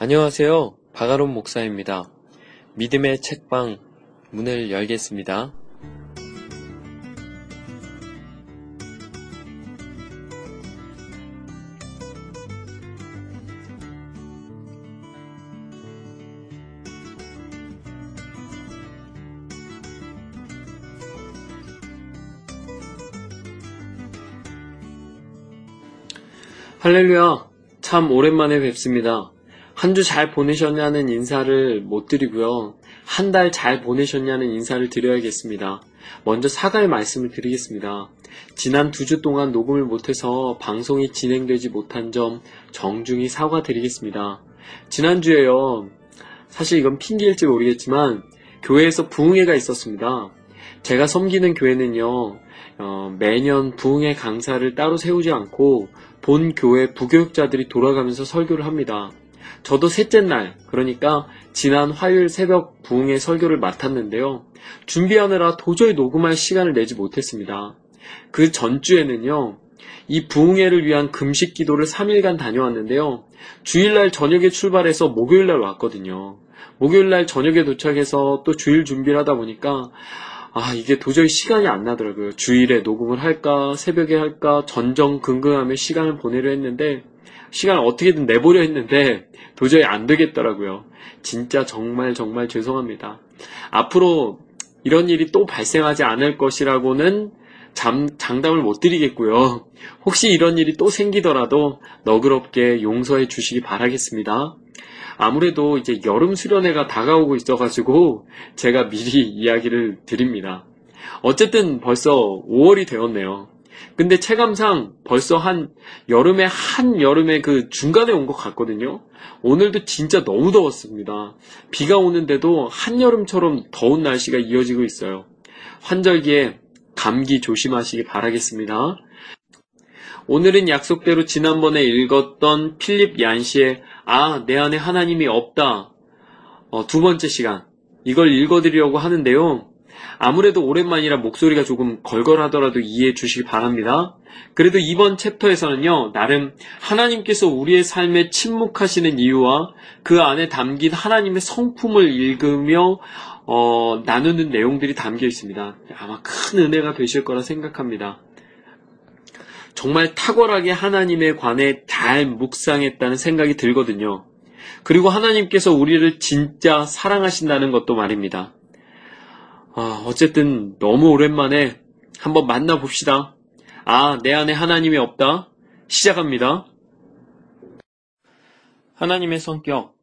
안녕하세요. 바가론 목사입니다. 믿음의 책방 문을 열겠습니다. 할렐루야. 참 오랜만에 뵙습니다. 한 주 잘 보내셨냐는 인사를 못 드리고요. 한 달 잘 보내셨냐는 인사를 드려야겠습니다. 먼저 사과의 말씀을 드리겠습니다. 지난 두 주 동안 녹음을 못해서 방송이 진행되지 못한 점 정중히 사과드리겠습니다. 지난주에요. 사실 이건 핑계일지 모르겠지만 교회에서 부흥회가 있었습니다. 제가 섬기는 교회는요. 어, 매년 부흥회 강사를 따로 세우지 않고 본 교회 부교육자들이 돌아가면서 설교를 합니다. 저도 셋째 날, 그러니까 지난 화요일 새벽 부흥회 설교를 맡았는데요. 준비하느라 도저히 녹음할 시간을 내지 못했습니다. 그 전주에는요, 이 부흥회를 위한 금식 기도를 3일간 다녀왔는데요. 주일날 저녁에 출발해서 목요일날 왔거든요. 목요일날 저녁에 도착해서 또 주일 준비를 하다 보니까 아, 이게 도저히 시간이 안 나더라고요. 주일에 녹음을 할까, 새벽에 할까, 전전긍긍하며 시간을 보내려 했는데, 시간을 어떻게든 내보려 했는데, 도저히 안 되겠더라고요. 진짜 정말 정말 죄송합니다. 앞으로 이런 일이 또 발생하지 않을 것이라고는 잠, 장담을 못 드리겠고요. 혹시 이런 일이 또 생기더라도 너그럽게 용서해 주시기 바라겠습니다. 아무래도 이제 여름 수련회가 다가오고 있어가지고 제가 미리 이야기를 드립니다. 어쨌든 벌써 5월이 되었네요. 근데 체감상 벌써 한 여름에 한 여름에 그 중간에 온 것 같거든요. 오늘도 진짜 너무 더웠습니다. 비가 오는데도 한여름처럼 더운 날씨가 이어지고 있어요. 환절기에 감기 조심하시기 바라겠습니다. 오늘은 약속대로 지난번에 읽었던 필립 얀시의 아, 내 안에 하나님이 없다. 어, 두 번째 시간. 이걸 읽어드리려고 하는데요. 아무래도 오랜만이라 목소리가 조금 걸걸하더라도 이해해 주시기 바랍니다. 그래도 이번 챕터에서는요, 나름 하나님께서 우리의 삶에 침묵하시는 이유와 그 안에 담긴 하나님의 성품을 읽으며 어, 나누는 내용들이 담겨 있습니다. 아마 큰 은혜가 되실 거라 생각합니다. 정말 탁월하게 하나님에 관해 잘 묵상했다는 생각이 들거든요. 그리고 하나님께서 우리를 진짜 사랑하신다는 것도 말입니다. 아, 어쨌든 너무 오랜만에 한번 만나봅시다. 아, 내 안에 하나님이 없다. 시작합니다. 하나님의 성격.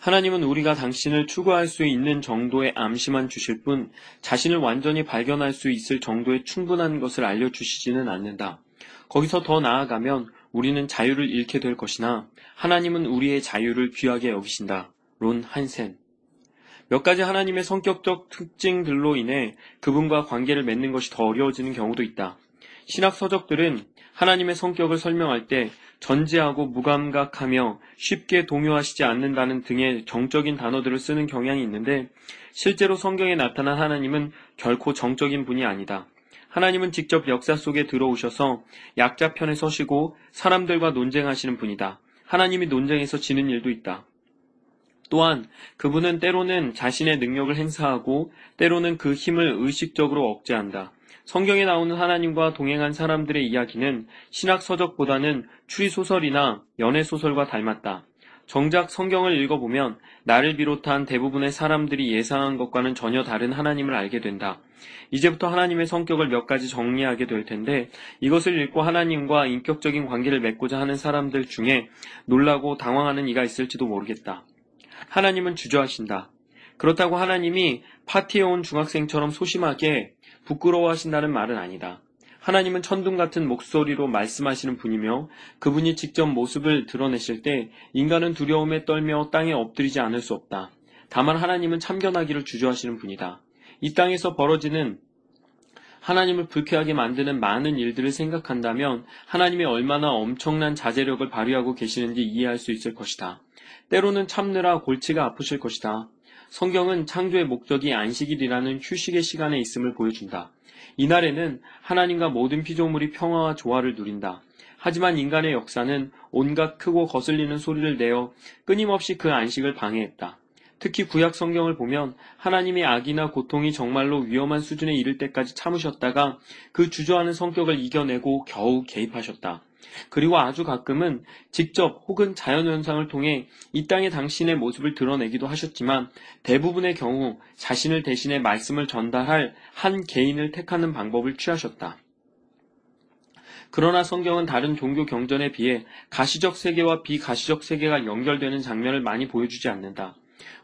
하나님은 우리가 당신을 추구할 수 있는 정도의 암시만 주실 뿐 자신을 완전히 발견할 수 있을 정도의 충분한 것을 알려주시지는 않는다. 거기서 더 나아가면 우리는 자유를 잃게 될 것이나 하나님은 우리의 자유를 귀하게 여기신다. 론 한센. 몇 가지 하나님의 성격적 특징들로 인해 그분과 관계를 맺는 것이 더 어려워지는 경우도 있다. 신학 서적들은 하나님의 성격을 설명할 때 전지하고 무감각하며 쉽게 동요하시지 않는다는 등의 정적인 단어들을 쓰는 경향이 있는데 실제로 성경에 나타난 하나님은 결코 정적인 분이 아니다. 하나님은 직접 역사 속에 들어오셔서 약자 편에 서시고 사람들과 논쟁하시는 분이다. 하나님이 논쟁에서 지는 일도 있다. 또한 그분은 때로는 자신의 능력을 행사하고 때로는 그 힘을 의식적으로 억제한다. 성경에 나오는 하나님과 동행한 사람들의 이야기는 신학 서적보다는 추리 소설이나 연애 소설과 닮았다. 정작 성경을 읽어보면 나를 비롯한 대부분의 사람들이 예상한 것과는 전혀 다른 하나님을 알게 된다. 이제부터 하나님의 성격을 몇 가지 정리하게 될 텐데 이것을 읽고 하나님과 인격적인 관계를 맺고자 하는 사람들 중에 놀라고 당황하는 이가 있을지도 모르겠다. 하나님은 주저하신다. 그렇다고 하나님이 파티에 온 중학생처럼 소심하게 부끄러워하신다는 말은 아니다. 하나님은 천둥 같은 목소리로 말씀하시는 분이며 그분이 직접 모습을 드러내실 때 인간은 두려움에 떨며 땅에 엎드리지 않을 수 없다. 다만 하나님은 참견하기를 주저하시는 분이다. 이 땅에서 벌어지는 하나님을 불쾌하게 만드는 많은 일들을 생각한다면 하나님이 얼마나 엄청난 자제력을 발휘하고 계시는지 이해할 수 있을 것이다. 때로는 참느라 골치가 아프실 것이다. 성경은 창조의 목적이 안식일이라는 휴식의 시간에 있음을 보여준다. 이날에는 하나님과 모든 피조물이 평화와 조화를 누린다. 하지만 인간의 역사는 온갖 크고 거슬리는 소리를 내어 끊임없이 그 안식을 방해했다. 특히 구약 성경을 보면 하나님의 악이나 고통이 정말로 위험한 수준에 이를 때까지 참으셨다가 그 주저하는 성격을 이겨내고 겨우 개입하셨다. 그리고 아주 가끔은 직접 혹은 자연현상을 통해 이 땅에 당신의 모습을 드러내기도 하셨지만 대부분의 경우 자신을 대신해 말씀을 전달할 한 개인을 택하는 방법을 취하셨다. 그러나 성경은 다른 종교 경전에 비해 가시적 세계와 비가시적 세계가 연결되는 장면을 많이 보여주지 않는다.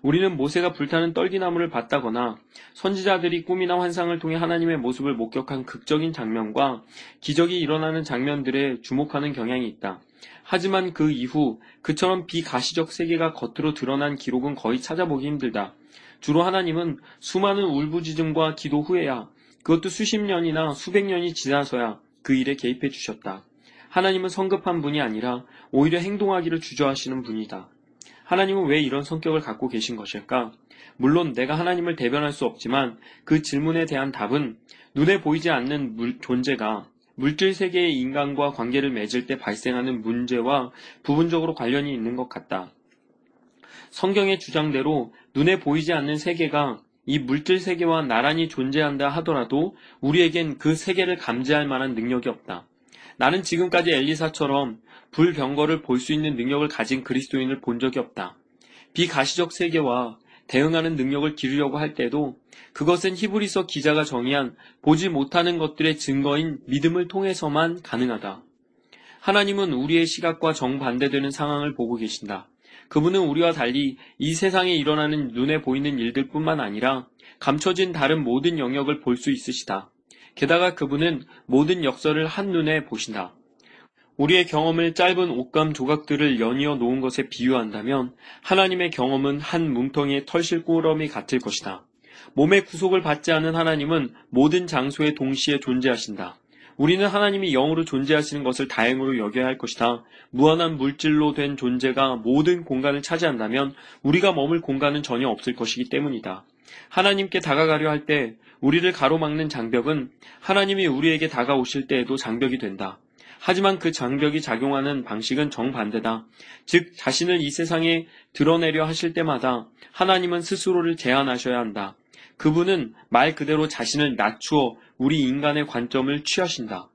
우리는 모세가 불타는 떨기나무를 봤다거나 선지자들이 꿈이나 환상을 통해 하나님의 모습을 목격한 극적인 장면과 기적이 일어나는 장면들에 주목하는 경향이 있다. 하지만 그 이후 그처럼 비가시적 세계가 겉으로 드러난 기록은 거의 찾아보기 힘들다. 주로 하나님은 수많은 울부짖음과 기도 후에야 그것도 수십 년이나 수백 년이 지나서야 그 일에 개입해 주셨다. 하나님은 성급한 분이 아니라 오히려 행동하기를 주저하시는 분이다. 하나님은 왜 이런 성격을 갖고 계신 것일까? 물론 내가 하나님을 대변할 수 없지만 그 질문에 대한 답은 눈에 보이지 않는 물, 존재가 물질 세계의 인간과 관계를 맺을 때 발생하는 문제와 부분적으로 관련이 있는 것 같다. 성경의 주장대로 눈에 보이지 않는 세계가 이 물질 세계와 나란히 존재한다 하더라도 우리에겐 그 세계를 감지할 만한 능력이 없다. 나는 지금까지 엘리사처럼 불병거를 볼 수 있는 능력을 가진 그리스도인을 본 적이 없다. 비가시적 세계와 대응하는 능력을 기르려고 할 때도 그것은 히브리서 기자가 정의한 보지 못하는 것들의 증거인 믿음을 통해서만 가능하다. 하나님은 우리의 시각과 정반대되는 상황을 보고 계신다. 그분은 우리와 달리 이 세상에 일어나는 눈에 보이는 일들 뿐만 아니라 감춰진 다른 모든 영역을 볼 수 있으시다. 게다가 그분은 모든 역설을 한눈에 보신다. 우리의 경험을 짧은 옷감 조각들을 연이어 놓은 것에 비유한다면 하나님의 경험은 한 뭉텅이의 털실꾸러미 같을 것이다. 몸의 구속을 받지 않은 하나님은 모든 장소에 동시에 존재하신다. 우리는 하나님이 영으로 존재하시는 것을 다행으로 여겨야 할 것이다. 무한한 물질로 된 존재가 모든 공간을 차지한다면 우리가 머물 공간은 전혀 없을 것이기 때문이다. 하나님께 다가가려 할 때 우리를 가로막는 장벽은 하나님이 우리에게 다가오실 때에도 장벽이 된다. 하지만 그 장벽이 작용하는 방식은 정반대다. 즉, 자신을 이 세상에 드러내려 하실 때마다 하나님은 스스로를 제한하셔야 한다. 그분은 말 그대로 자신을 낮추어 우리 인간의 관점을 취하신다.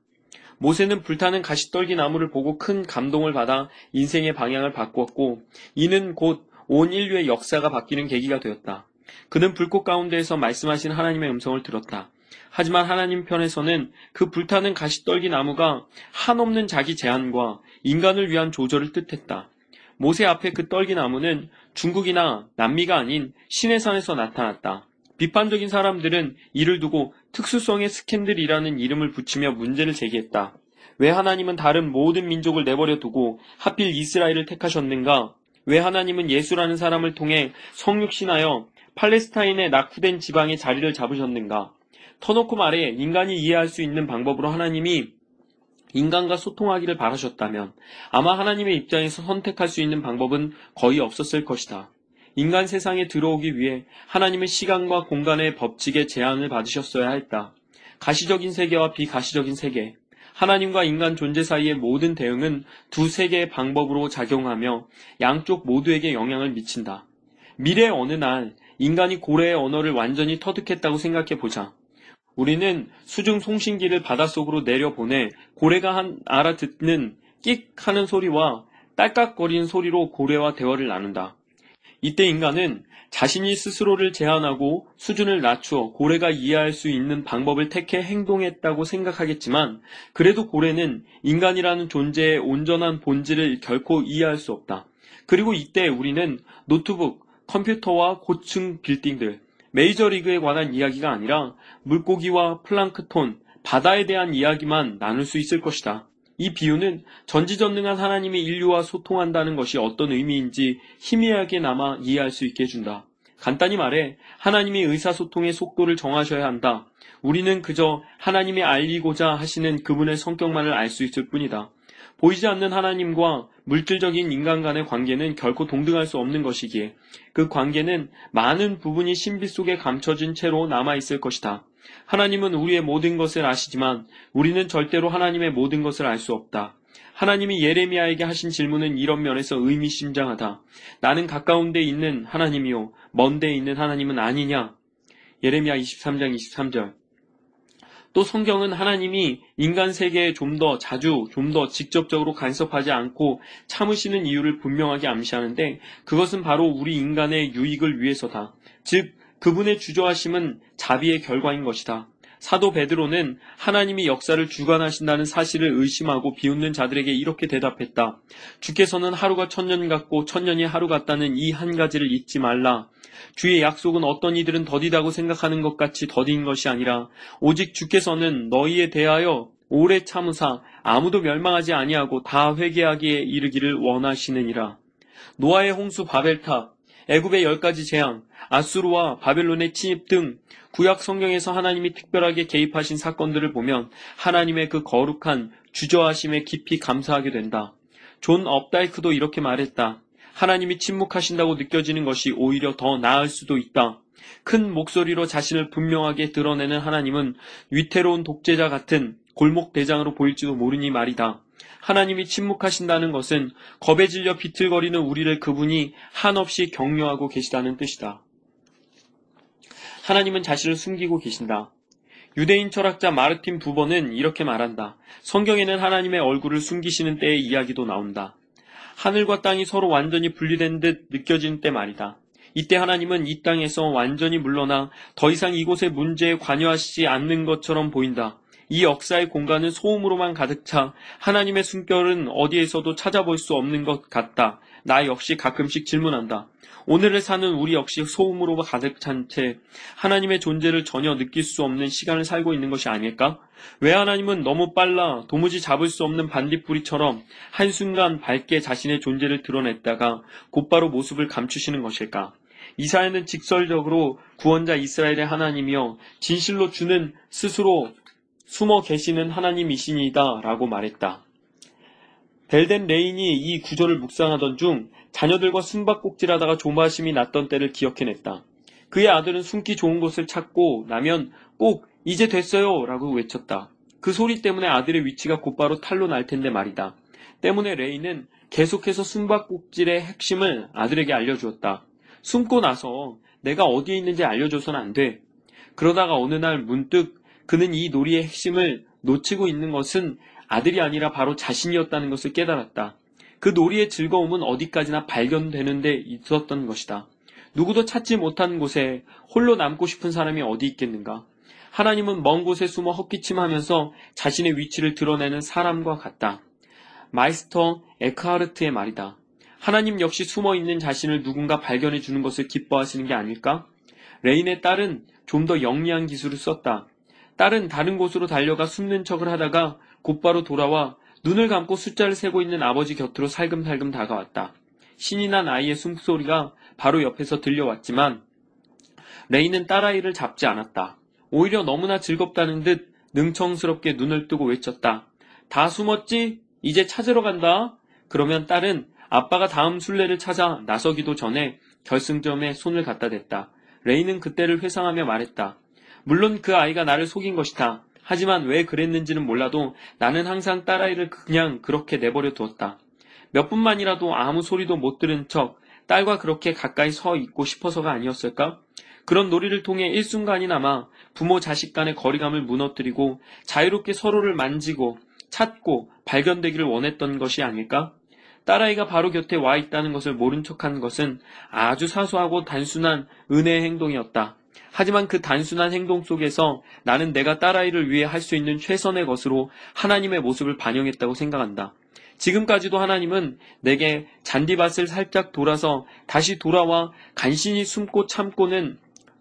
모세는 불타는 가시떨기 나무를 보고 큰 감동을 받아 인생의 방향을 바꾸었고, 이는 곧 온 인류의 역사가 바뀌는 계기가 되었다. 그는 불꽃 가운데에서 말씀하신 하나님의 음성을 들었다. 하지만 하나님 편에서는 그 불타는 가시떨기 나무가 한없는 자기 제한과 인간을 위한 조절을 뜻했다. 모세 앞에 그 떨기 나무는 중국이나 남미가 아닌 신해산에서 나타났다. 비판적인 사람들은 이를 두고 특수성의 스캔들이라는 이름을 붙이며 문제를 제기했다. 왜 하나님은 다른 모든 민족을 내버려 두고 하필 이스라엘을 택하셨는가? 왜 하나님은 예수라는 사람을 통해 성육신하여 팔레스타인의 낙후된 지방에 자리를 잡으셨는가? 터놓고 말해 인간이 이해할 수 있는 방법으로 하나님이 인간과 소통하기를 바라셨다면 아마 하나님의 입장에서 선택할 수 있는 방법은 거의 없었을 것이다. 인간 세상에 들어오기 위해 하나님은 시간과 공간의 법칙의 제한을 받으셨어야 했다. 가시적인 세계와 비가시적인 세계, 하나님과 인간 존재 사이의 모든 대응은 두 세계의 방법으로 작용하며 양쪽 모두에게 영향을 미친다. 미래 어느 날 인간이 고래의 언어를 완전히 터득했다고 생각해 보자. 우리는 수중 송신기를 바닷속으로 내려보내 고래가 한 알아듣는 끽 하는 소리와 딸깍거리는 소리로 고래와 대화를 나눈다. 이때 인간은 자신이 스스로를 제한하고 수준을 낮추어 고래가 이해할 수 있는 방법을 택해 행동했다고 생각하겠지만 그래도 고래는 인간이라는 존재의 온전한 본질을 결코 이해할 수 없다. 그리고 이때 우리는 노트북, 컴퓨터와 고층 빌딩들, 메이저리그에 관한 이야기가 아니라 물고기와 플랑크톤, 바다에 대한 이야기만 나눌 수 있을 것이다. 이 비유는 전지전능한 하나님이 인류와 소통한다는 것이 어떤 의미인지 희미하게 남아 이해할 수 있게 해준다. 간단히 말해 하나님이 의사소통의 속도를 정하셔야 한다. 우리는 그저 하나님이 알리고자 하시는 그분의 성격만을 알 수 있을 뿐이다. 보이지 않는 하나님과 물질적인 인간 간의 관계는 결코 동등할 수 없는 것이기에 그 관계는 많은 부분이 신비 속에 감춰진 채로 남아 있을 것이다. 하나님은 우리의 모든 것을 아시지만 우리는 절대로 하나님의 모든 것을 알 수 없다. 하나님이 예레미야에게 하신 질문은 이런 면에서 의미심장하다. 나는 가까운 데 있는 하나님이요, 먼 데 있는 하나님은 아니냐? 예레미야 23장 23절. 또 성경은 하나님이 인간 세계에 좀 더 자주, 좀 더 직접적으로 간섭하지 않고 참으시는 이유를 분명하게 암시하는데 그것은 바로 우리 인간의 유익을 위해서다. 즉, 그분의 주저하심은 자비의 결과인 것이다. 사도 베드로는 하나님이 역사를 주관하신다는 사실을 의심하고 비웃는 자들에게 이렇게 대답했다. 주께서는 하루가 천년 같고 천년이 하루 같다는 이 한 가지를 잊지 말라. 주의 약속은 어떤 이들은 더디다고 생각하는 것 같이 더딘 것이 아니라 오직 주께서는 너희에 대하여 오래 참으사 아무도 멸망하지 아니하고 다 회개하기에 이르기를 원하시느니라. 노아의 홍수 바벨탑, 애굽의 열 가지 재앙, 아수르와 바벨론의 침입 등 구약 성경에서 하나님이 특별하게 개입하신 사건들을 보면 하나님의 그 거룩한 주저하심에 깊이 감사하게 된다. 존 업다이크도 이렇게 말했다. 하나님이 침묵하신다고 느껴지는 것이 오히려 더 나을 수도 있다. 큰 목소리로 자신을 분명하게 드러내는 하나님은 위태로운 독재자 같은 골목 대장으로 보일지도 모르니 말이다. 하나님이 침묵하신다는 것은 겁에 질려 비틀거리는 우리를 그분이 한없이 격려하고 계시다는 뜻이다. 하나님은 자신을 숨기고 계신다. 유대인 철학자 마르틴 부버는 이렇게 말한다. 성경에는 하나님의 얼굴을 숨기시는 때의 이야기도 나온다. 하늘과 땅이 서로 완전히 분리된 듯 느껴지는 때 말이다. 이때 하나님은 이 땅에서 완전히 물러나 더 이상 이곳의 문제에 관여하시지 않는 것처럼 보인다. 이 역사의 공간은 소음으로만 가득 차 하나님의 숨결은 어디에서도 찾아볼 수 없는 것 같다. 나 역시 가끔씩 질문한다. 오늘을 사는 우리 역시 소음으로 가득 찬 채 하나님의 존재를 전혀 느낄 수 없는 시간을 살고 있는 것이 아닐까? 왜 하나님은 너무 빨라 도무지 잡을 수 없는 반딧불이처럼 한순간 밝게 자신의 존재를 드러냈다가 곧바로 모습을 감추시는 것일까? 이사야는 직설적으로 구원자 이스라엘의 하나님이여 진실로 주는 스스로 숨어 계시는 하나님이시니다 라고 말했다. 벨덴 레인이 이 구절을 묵상하던 중 자녀들과 숨바꼭질하다가 조바심이 났던 때를 기억해냈다. 그의 아들은 숨기 좋은 곳을 찾고 나면 꼭 이제 됐어요 라고 외쳤다. 그 소리 때문에 아들의 위치가 곧바로 탄로 날 텐데 말이다. 때문에 레인은 계속해서 숨바꼭질의 핵심을 아들에게 알려주었다. 숨고 나서 내가 어디에 있는지 알려줘서는 안 돼. 그러다가 어느 날 문득 그는 이 놀이의 핵심을 놓치고 있는 것은 아들이 아니라 바로 자신이었다는 것을 깨달았다. 그 놀이의 즐거움은 어디까지나 발견되는 데 있었던 것이다. 누구도 찾지 못한 곳에 홀로 남고 싶은 사람이 어디 있겠는가? 하나님은 먼 곳에 숨어 헛기침하면서 자신의 위치를 드러내는 사람과 같다. 마이스터 에크하르트의 말이다. 하나님 역시 숨어 있는 자신을 누군가 발견해 주는 것을 기뻐하시는 게 아닐까? 레인의 딸은 좀 더 영리한 기술을 썼다. 딸은 다른 곳으로 달려가 숨는 척을 하다가 곧바로 돌아와 눈을 감고 숫자를 세고 있는 아버지 곁으로 살금살금 다가왔다. 신이 난 아이의 숨소리가 바로 옆에서 들려왔지만 레이는 딸아이를 잡지 않았다. 오히려 너무나 즐겁다는 듯 능청스럽게 눈을 뜨고 외쳤다. 다 숨었지? 이제 찾으러 간다. 그러면 딸은 아빠가 다음 순례를 찾아 나서기도 전에 결승점에 손을 갖다 댔다. 레이는 그때를 회상하며 말했다. 물론 그 아이가 나를 속인 것이다. 하지만 왜 그랬는지는 몰라도 나는 항상 딸아이를 그냥 그렇게 내버려 두었다. 몇 분만이라도 아무 소리도 못 들은 척 딸과 그렇게 가까이 서 있고 싶어서가 아니었을까? 그런 놀이를 통해 일순간이나마 부모 자식 간의 거리감을 무너뜨리고 자유롭게 서로를 만지고 찾고 발견되기를 원했던 것이 아닐까? 딸아이가 바로 곁에 와 있다는 것을 모른 척한 것은 아주 사소하고 단순한 은혜의 행동이었다. 하지만 그 단순한 행동 속에서 나는 내가 딸아이를 위해 할 수 있는 최선의 것으로 하나님의 모습을 반영했다고 생각한다. 지금까지도 하나님은 내게 잔디밭을 살짝 돌아서 다시 돌아와 간신히 숨고 참고는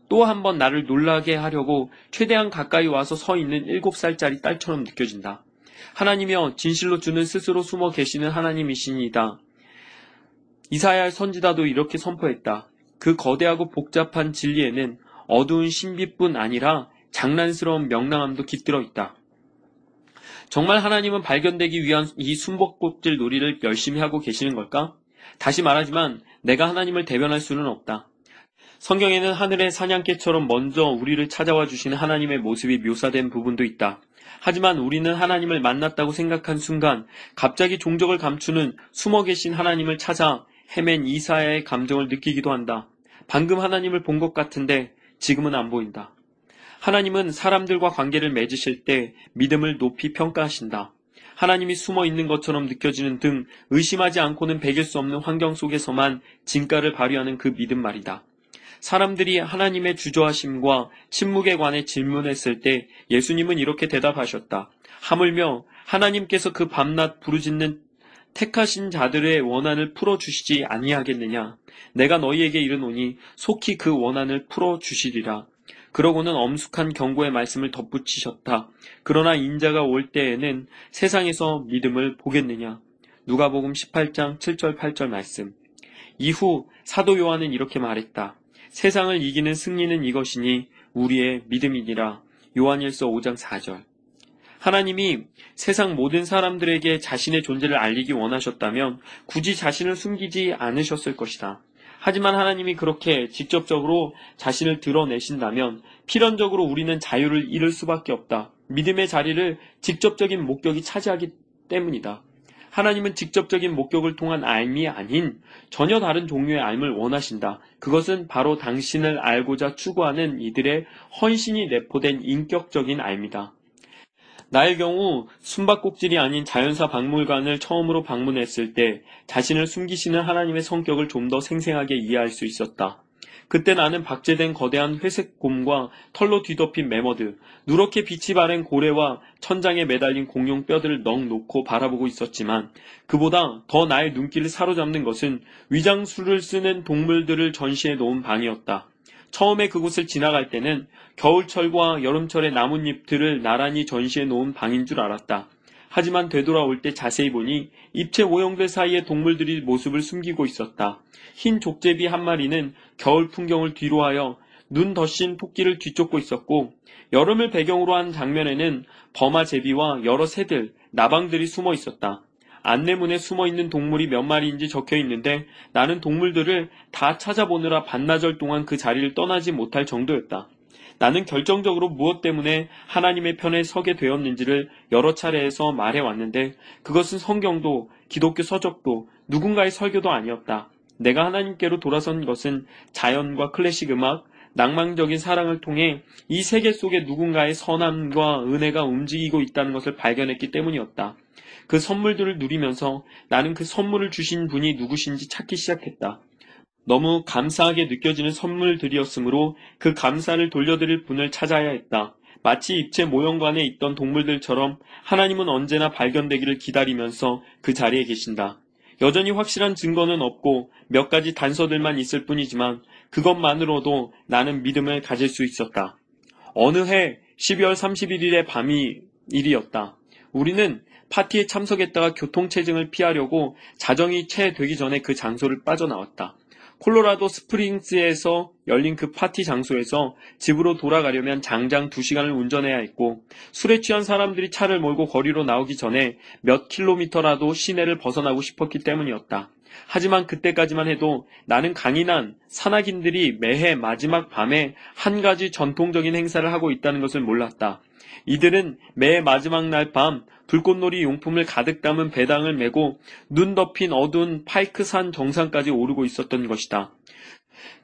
또 한 번 나를 놀라게 하려고 최대한 가까이 와서 서 있는 일곱 살짜리 딸처럼 느껴진다. 하나님이여 진실로 주는 스스로 숨어 계시는 하나님이시니다. 이사야 선지자도 이렇게 선포했다. 그 거대하고 복잡한 진리에는 어두운 신비뿐 아니라 장난스러운 명랑함도 깃들어 있다. 정말 하나님은 발견되기 위한 이 숨복복질 놀이를 열심히 하고 계시는 걸까? 다시 말하지만 내가 하나님을 대변할 수는 없다. 성경에는 하늘의 사냥개처럼 먼저 우리를 찾아와 주시는 하나님의 모습이 묘사된 부분도 있다. 하지만 우리는 하나님을 만났다고 생각한 순간 갑자기 종적을 감추는 숨어 계신 하나님을 찾아 헤맨 이사야의 감정을 느끼기도 한다. 방금 하나님을 본 것 같은데 지금은 안 보인다. 하나님은 사람들과 관계를 맺으실 때 믿음을 높이 평가하신다. 하나님이 숨어 있는 것처럼 느껴지는 등 의심하지 않고는 배길 수 없는 환경 속에서만 진가를 발휘하는 그 믿음 말이다. 사람들이 하나님의 주저하심과 침묵에 관해 질문했을 때 예수님은 이렇게 대답하셨다. 하물며 하나님께서 그 밤낮 부르짖는 택하신 자들의 원한을 풀어주시지 아니하겠느냐. 내가 너희에게 이르노니 속히 그 원한을 풀어 주시리라. 그러고는 엄숙한 경고의 말씀을 덧붙이셨다. 그러나 인자가 올 때에는 세상에서 믿음을 보겠느냐. 누가복음 18장 7절 8절 말씀. 이후 사도 요한은 이렇게 말했다. 세상을 이기는 승리는 이것이니 우리의 믿음이니라. 요한일서 5장 4절. 하나님이 세상 모든 사람들에게 자신의 존재를 알리기 원하셨다면 굳이 자신을 숨기지 않으셨을 것이다. 하지만 하나님이 그렇게 직접적으로 자신을 드러내신다면 필연적으로 우리는 자유를 잃을 수밖에 없다. 믿음의 자리를 직접적인 목격이 차지하기 때문이다. 하나님은 직접적인 목격을 통한 알미 아닌 전혀 다른 종류의 알을 원하신다. 그것은 바로 당신을 알고자 추구하는 이들의 헌신이 내포된 인격적인 알미다. 나의 경우 숨바꼭질이 아닌 자연사 박물관을 처음으로 방문했을 때 자신을 숨기시는 하나님의 성격을 좀 더 생생하게 이해할 수 있었다. 그때 나는 박제된 거대한 회색 곰과 털로 뒤덮인 매머드, 누렇게 빛이 바랜 고래와 천장에 매달린 공룡 뼈들을 넋 놓고 바라보고 있었지만 그보다 더 나의 눈길을 사로잡는 것은 위장술을 쓰는 동물들을 전시해 놓은 방이었다. 처음에 그곳을 지나갈 때는 겨울철과 여름철의 나뭇잎들을 나란히 전시해 놓은 방인 줄 알았다. 하지만 되돌아올 때 자세히 보니 입체 오형들 사이에 동물들이 모습을 숨기고 있었다. 흰 족제비 한 마리는 겨울 풍경을 뒤로하여 눈 덧신 토끼를 뒤쫓고 있었고 여름을 배경으로 한 장면에는 버마 제비와 여러 새들, 나방들이 숨어 있었다. 안내문에 숨어 있는 동물이 몇 마리인지 적혀 있는데 나는 동물들을 다 찾아보느라 반나절 동안 그 자리를 떠나지 못할 정도였다. 나는 결정적으로 무엇 때문에 하나님의 편에 서게 되었는지를 여러 차례에서 말해왔는데 그것은 성경도 기독교 서적도 누군가의 설교도 아니었다. 내가 하나님께로 돌아선 것은 자연과 클래식 음악, 낭만적인 사랑을 통해 이 세계 속에 누군가의 선함과 은혜가 움직이고 있다는 것을 발견했기 때문이었다. 그 선물들을 누리면서 나는 그 선물을 주신 분이 누구신지 찾기 시작했다. 너무 감사하게 느껴지는 선물들이었으므로 그 감사를 돌려드릴 분을 찾아야 했다. 마치 입체 모형관에 있던 동물들처럼 하나님은 언제나 발견되기를 기다리면서 그 자리에 계신다. 여전히 확실한 증거는 없고 몇 가지 단서들만 있을 뿐이지만 그것만으로도 나는 믿음을 가질 수 있었다. 어느 해 12월 31일의 밤이 일이었다. 우리는 파티에 참석했다가 교통체증을 피하려고 자정이 채 되기 전에 그 장소를 빠져나왔다. 콜로라도 스프링스에서 열린 그 파티 장소에서 집으로 돌아가려면 장장 2시간을 운전해야 했고 술에 취한 사람들이 차를 몰고 거리로 나오기 전에 몇 킬로미터라도 시내를 벗어나고 싶었기 때문이었다. 하지만 그때까지만 해도 나는 강인한 산악인들이 매해 마지막 밤에 한 가지 전통적인 행사를 하고 있다는 것을 몰랐다. 이들은 매 마지막 날 밤 불꽃놀이 용품을 가득 담은 배당을 메고 눈 덮인 어두운 파이크산 정상까지 오르고 있었던 것이다.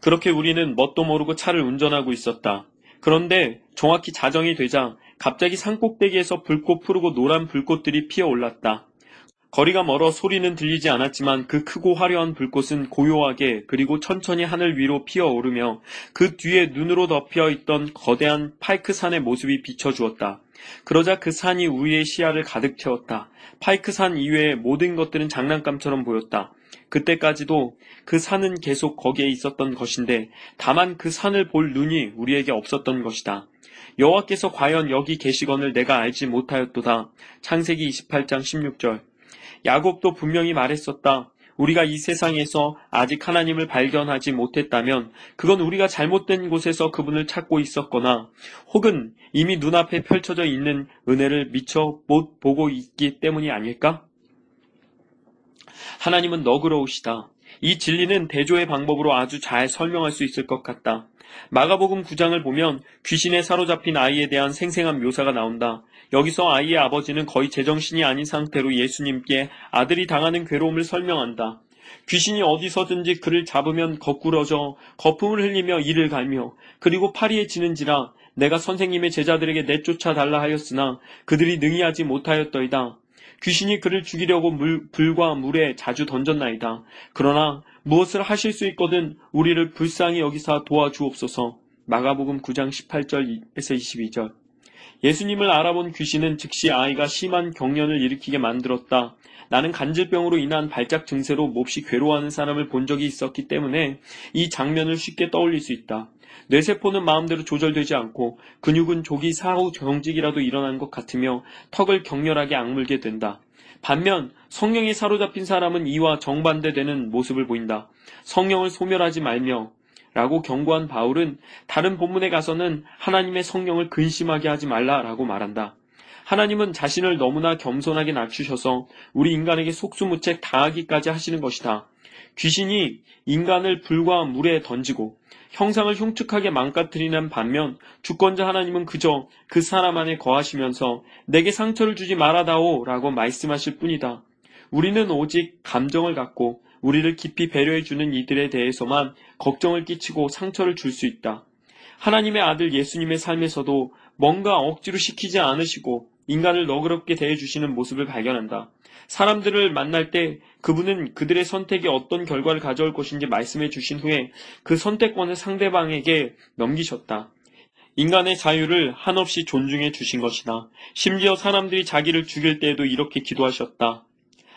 그렇게 우리는 뭣도 모르고 차를 운전하고 있었다. 그런데 정확히 자정이 되자 갑자기 산 꼭대기에서 불꽃 푸르고 노란 불꽃들이 피어 올랐다. 거리가 멀어 소리는 들리지 않았지만 그 크고 화려한 불꽃은 고요하게 그리고 천천히 하늘 위로 피어오르며 그 뒤에 눈으로 덮여 있던 거대한 파이크산의 모습이 비춰주었다. 그러자 그 산이 우리의 시야를 가득 채웠다. 파이크산 이외의 모든 것들은 장난감처럼 보였다. 그때까지도 그 산은 계속 거기에 있었던 것인데 다만 그 산을 볼 눈이 우리에게 없었던 것이다. 여호와께서 과연 여기 계시건을 내가 알지 못하였도다. 창세기 28장 16절. 야곱도 분명히 말했었다. 우리가 이 세상에서 아직 하나님을 발견하지 못했다면 그건 우리가 잘못된 곳에서 그분을 찾고 있었거나 혹은 이미 눈앞에 펼쳐져 있는 은혜를 미처 못 보고 있기 때문이 아닐까? 하나님은 너그러우시다. 이 진리는 대조의 방법으로 아주 잘 설명할 수 있을 것 같다. 마가복음 9장을 보면 귀신에 사로잡힌 아이에 대한 생생한 묘사가 나온다. 여기서 아이의 아버지는 거의 제정신이 아닌 상태로 예수님께 아들이 당하는 괴로움을 설명한다. 귀신이 어디서든지 그를 잡으면 거꾸러져 거품을 흘리며 이를 갈며 그리고 파리에 지는지라 내가 선생님의 제자들에게 내쫓아 달라 하였으나 그들이 능히 하지 못하였더이다. 귀신이 그를 죽이려고 물, 불과 물에 자주 던졌나이다. 그러나 무엇을 하실 수 있거든 우리를 불쌍히 여기사 도와주옵소서. 마가복음 9장 18절에서 22절. 예수님을 알아본 귀신은 즉시 아이가 심한 경련을 일으키게 만들었다. 나는 간질병으로 인한 발작 증세로 몹시 괴로워하는 사람을 본 적이 있었기 때문에 이 장면을 쉽게 떠올릴 수 있다. 뇌세포는 마음대로 조절되지 않고 근육은 조기 사후 경직이라도 일어난 것 같으며 턱을 격렬하게 악물게 된다. 반면 성령이 사로잡힌 사람은 이와 정반대되는 모습을 보인다. 성령을 소멸하지 말며 라고 경고한 바울은 다른 본문에 가서는 하나님의 성령을 근심하게 하지 말라라고 말한다. 하나님은 자신을 너무나 겸손하게 낮추셔서 우리 인간에게 속수무책 당하기까지 하시는 것이다. 귀신이 인간을 불과 물에 던지고 형상을 흉측하게 망가뜨리는 반면 주권자 하나님은 그저 그 사람 안에 거하시면서 내게 상처를 주지 말아다오 라고 말씀하실 뿐이다. 우리는 오직 감정을 갖고 우리를 깊이 배려해주는 이들에 대해서만 걱정을 끼치고 상처를 줄 수 있다. 하나님의 아들 예수님의 삶에서도 뭔가 억지로 시키지 않으시고 인간을 너그럽게 대해주시는 모습을 발견한다. 사람들을 만날 때 그분은 그들의 선택이 어떤 결과를 가져올 것인지 말씀해 주신 후에 그 선택권을 상대방에게 넘기셨다. 인간의 자유를 한없이 존중해 주신 것이다. 심지어 사람들이 자기를 죽일 때에도 이렇게 기도하셨다.